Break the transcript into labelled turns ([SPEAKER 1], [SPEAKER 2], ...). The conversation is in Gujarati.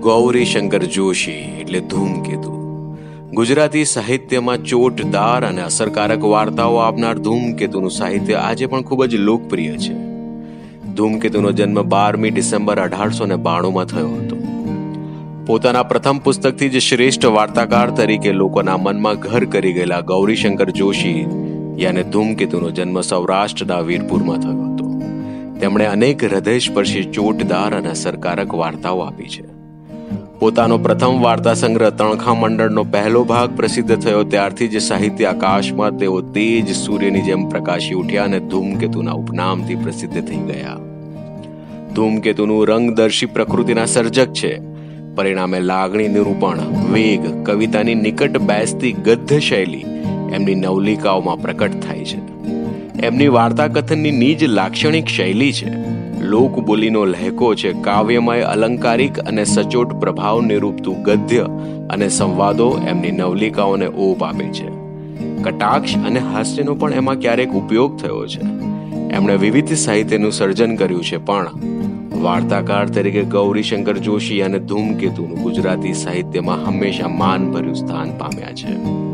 [SPEAKER 1] ગૌરી શંકર જોશી એટલે ધૂમકેતુ. ગુજરાતી સાહિત્યમાં ચોટદાર અને અસરકારક વાર્તાઓ આપનાર ધૂમકેતુનું સાહિત્ય આજે પણ ખૂબ જ લોકપ્રિય છે. ધૂમકેતુનો જન્મ બારમી ડિસેમ્બર અઢારસો ને બાણુંમાં થયો હતો. પોતાના પ્રથમ પુસ્તકથી જ શ્રેષ્ઠ વાર્તાકાર તરીકે લોકોના મનમાં ઘર કરી ગયેલા ગૌરીશંકર જોશી યાને ધૂમકેતુનો જન્મ સૌરાષ્ટ્રના વીરપુરમાં થયો હતો. તેમણે અનેક હૃદયસ્પર્શી ચોટદાર અને અસરકારક વાર્તાઓ આપી છે. પોતાનો પ્રથમ વાર્તા સંગ્રહ તણખા મંડળનો પહેલો ભાગ પ્રસિદ્ધ થયો ત્યારથી જ સાહિત્ય આકાશમાં તેઓ તેજ સૂર્યની જેમ પ્રકાશી ઉઠ્યા અને ધૂમકેતુના ઉપનામથી પ્રસિદ્ધ થઈ ગયા. ધૂમકેતુનું રંગદર્શી પ્રકૃતિના સર્જક છે. પરિણામે લાગણી નિરૂપણ, વેગ, કવિતાની નિકટ બેસતી ગદ્ય શૈલી એમની નવલિકાઓમાં પ્રકટ થાય છે. એમની વાર્તા કથનની નીજ લાક્ષણિક શૈલી છે. લોકબોલીનો લહેકો છે. કાવ્યમય, અલંકારિક અને સચોટ પ્રભાવ નિરૂપતું ગદ્ય અને સંવાદો એમની નવલિકાઓને ઓપ આપે છે. કટાક્ષ અને હાસ્યનો પણ એમાં ક્યારેક ઉપયોગ થયો છે. એમણે વિવિધ સાહિત્યનું સર્જન કર્યું છે, પણ વાર્તાકાર તરીકે ગૌરીશંકર જોશી અને ધૂમકેતુનું ગુજરાતી સાહિત્યમાં હંમેશા માનભર્યું સ્થાન પામ્યા છે.